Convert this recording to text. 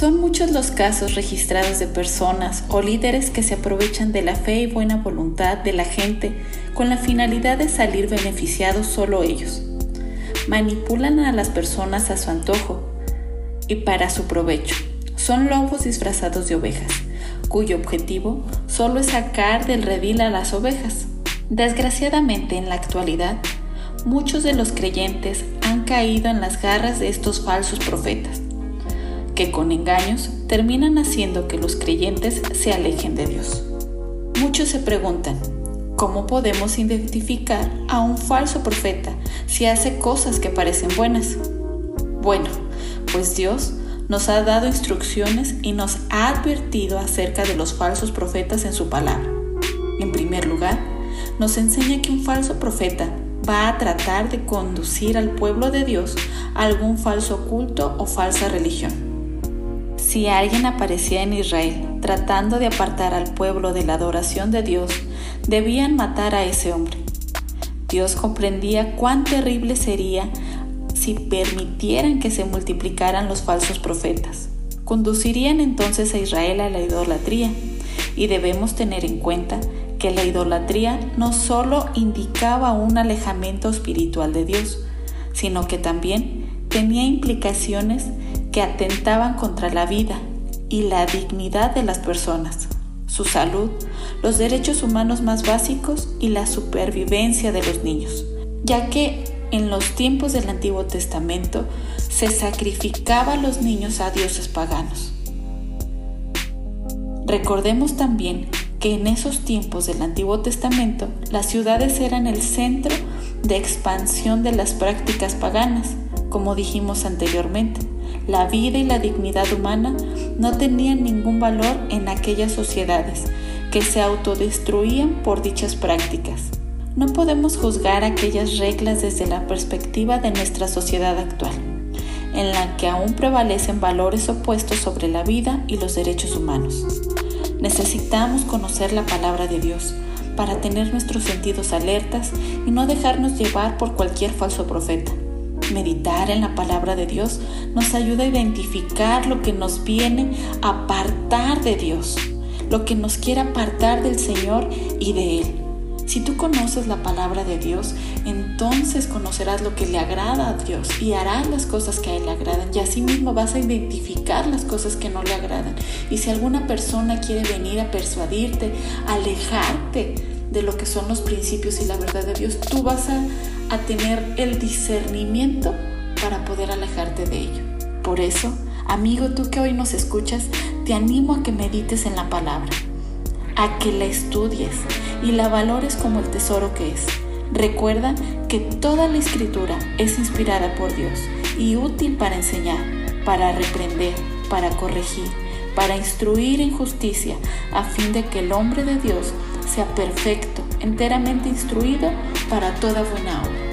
Son muchos los casos registrados de personas o líderes que se aprovechan de la fe y buena voluntad de la gente con la finalidad de salir beneficiados solo ellos. Manipulan a las personas a su antojo y para su provecho. Son lobos disfrazados de ovejas, cuyo objetivo solo es sacar del redil a las ovejas. Desgraciadamente en la actualidad, muchos de los creyentes han caído en las garras de estos falsos profetas que con engaños terminan haciendo que los creyentes se alejen de Dios. Muchos se preguntan, ¿cómo podemos identificar a un falso profeta si hace cosas que parecen buenas? Bueno, pues Dios nos ha dado instrucciones y nos ha advertido acerca de los falsos profetas en su palabra. En primer lugar, nos enseña que un falso profeta va a tratar de conducir al pueblo de Dios a algún falso culto o falsa religión. Si alguien aparecía en Israel tratando de apartar al pueblo de la adoración de Dios, debían matar a ese hombre. Dios comprendía cuán terrible sería si permitieran que se multiplicaran los falsos profetas. Conducirían entonces a Israel a la idolatría y debemos tener en cuenta que la idolatría no solo indicaba un alejamiento espiritual de Dios, sino que también tenía implicaciones que atentaban contra la vida y la dignidad de las personas, su salud, los derechos humanos más básicos y la supervivencia de los niños, ya que en los tiempos del Antiguo Testamento se sacrificaba a los niños a dioses paganos. Recordemos también que en esos tiempos del Antiguo Testamento las ciudades eran el centro de expansión de las prácticas paganas, como dijimos anteriormente la vida y la dignidad humana no tenían ningún valor en aquellas sociedades que se autodestruían por dichas prácticas. No podemos juzgar aquellas reglas desde la perspectiva de nuestra sociedad actual, en la que aún prevalecen valores opuestos sobre la vida y los derechos humanos. Necesitamos conocer la palabra de Dios para tener nuestros sentidos alertas y no dejarnos llevar por cualquier falso profeta. Meditar en la palabra de Dios nos ayuda a identificar lo que nos viene a apartar de Dios, lo que nos quiere apartar del Señor y de Él. Si tú conoces la palabra de Dios, entonces conocerás lo que le agrada a Dios y harás las cosas que a Él le agradan. Y así mismo vas a identificar las cosas que no le agradan. Y si alguna persona quiere venir a persuadirte, alejarte de lo que son los principios y la verdad de Dios, tú vas a, a tener el discernimiento para poder alejarte de ello. Por eso, amigo, tú que hoy nos escuchas, te animo a que medites en la palabra, a que la estudies y la valores como el tesoro que es. Recuerda que toda la escritura es inspirada por Dios y útil para enseñar, para reprender, para corregir, para instruir en justicia, a fin de que el hombre de Dios sea perfecto, enteramente instruido para toda buena obra.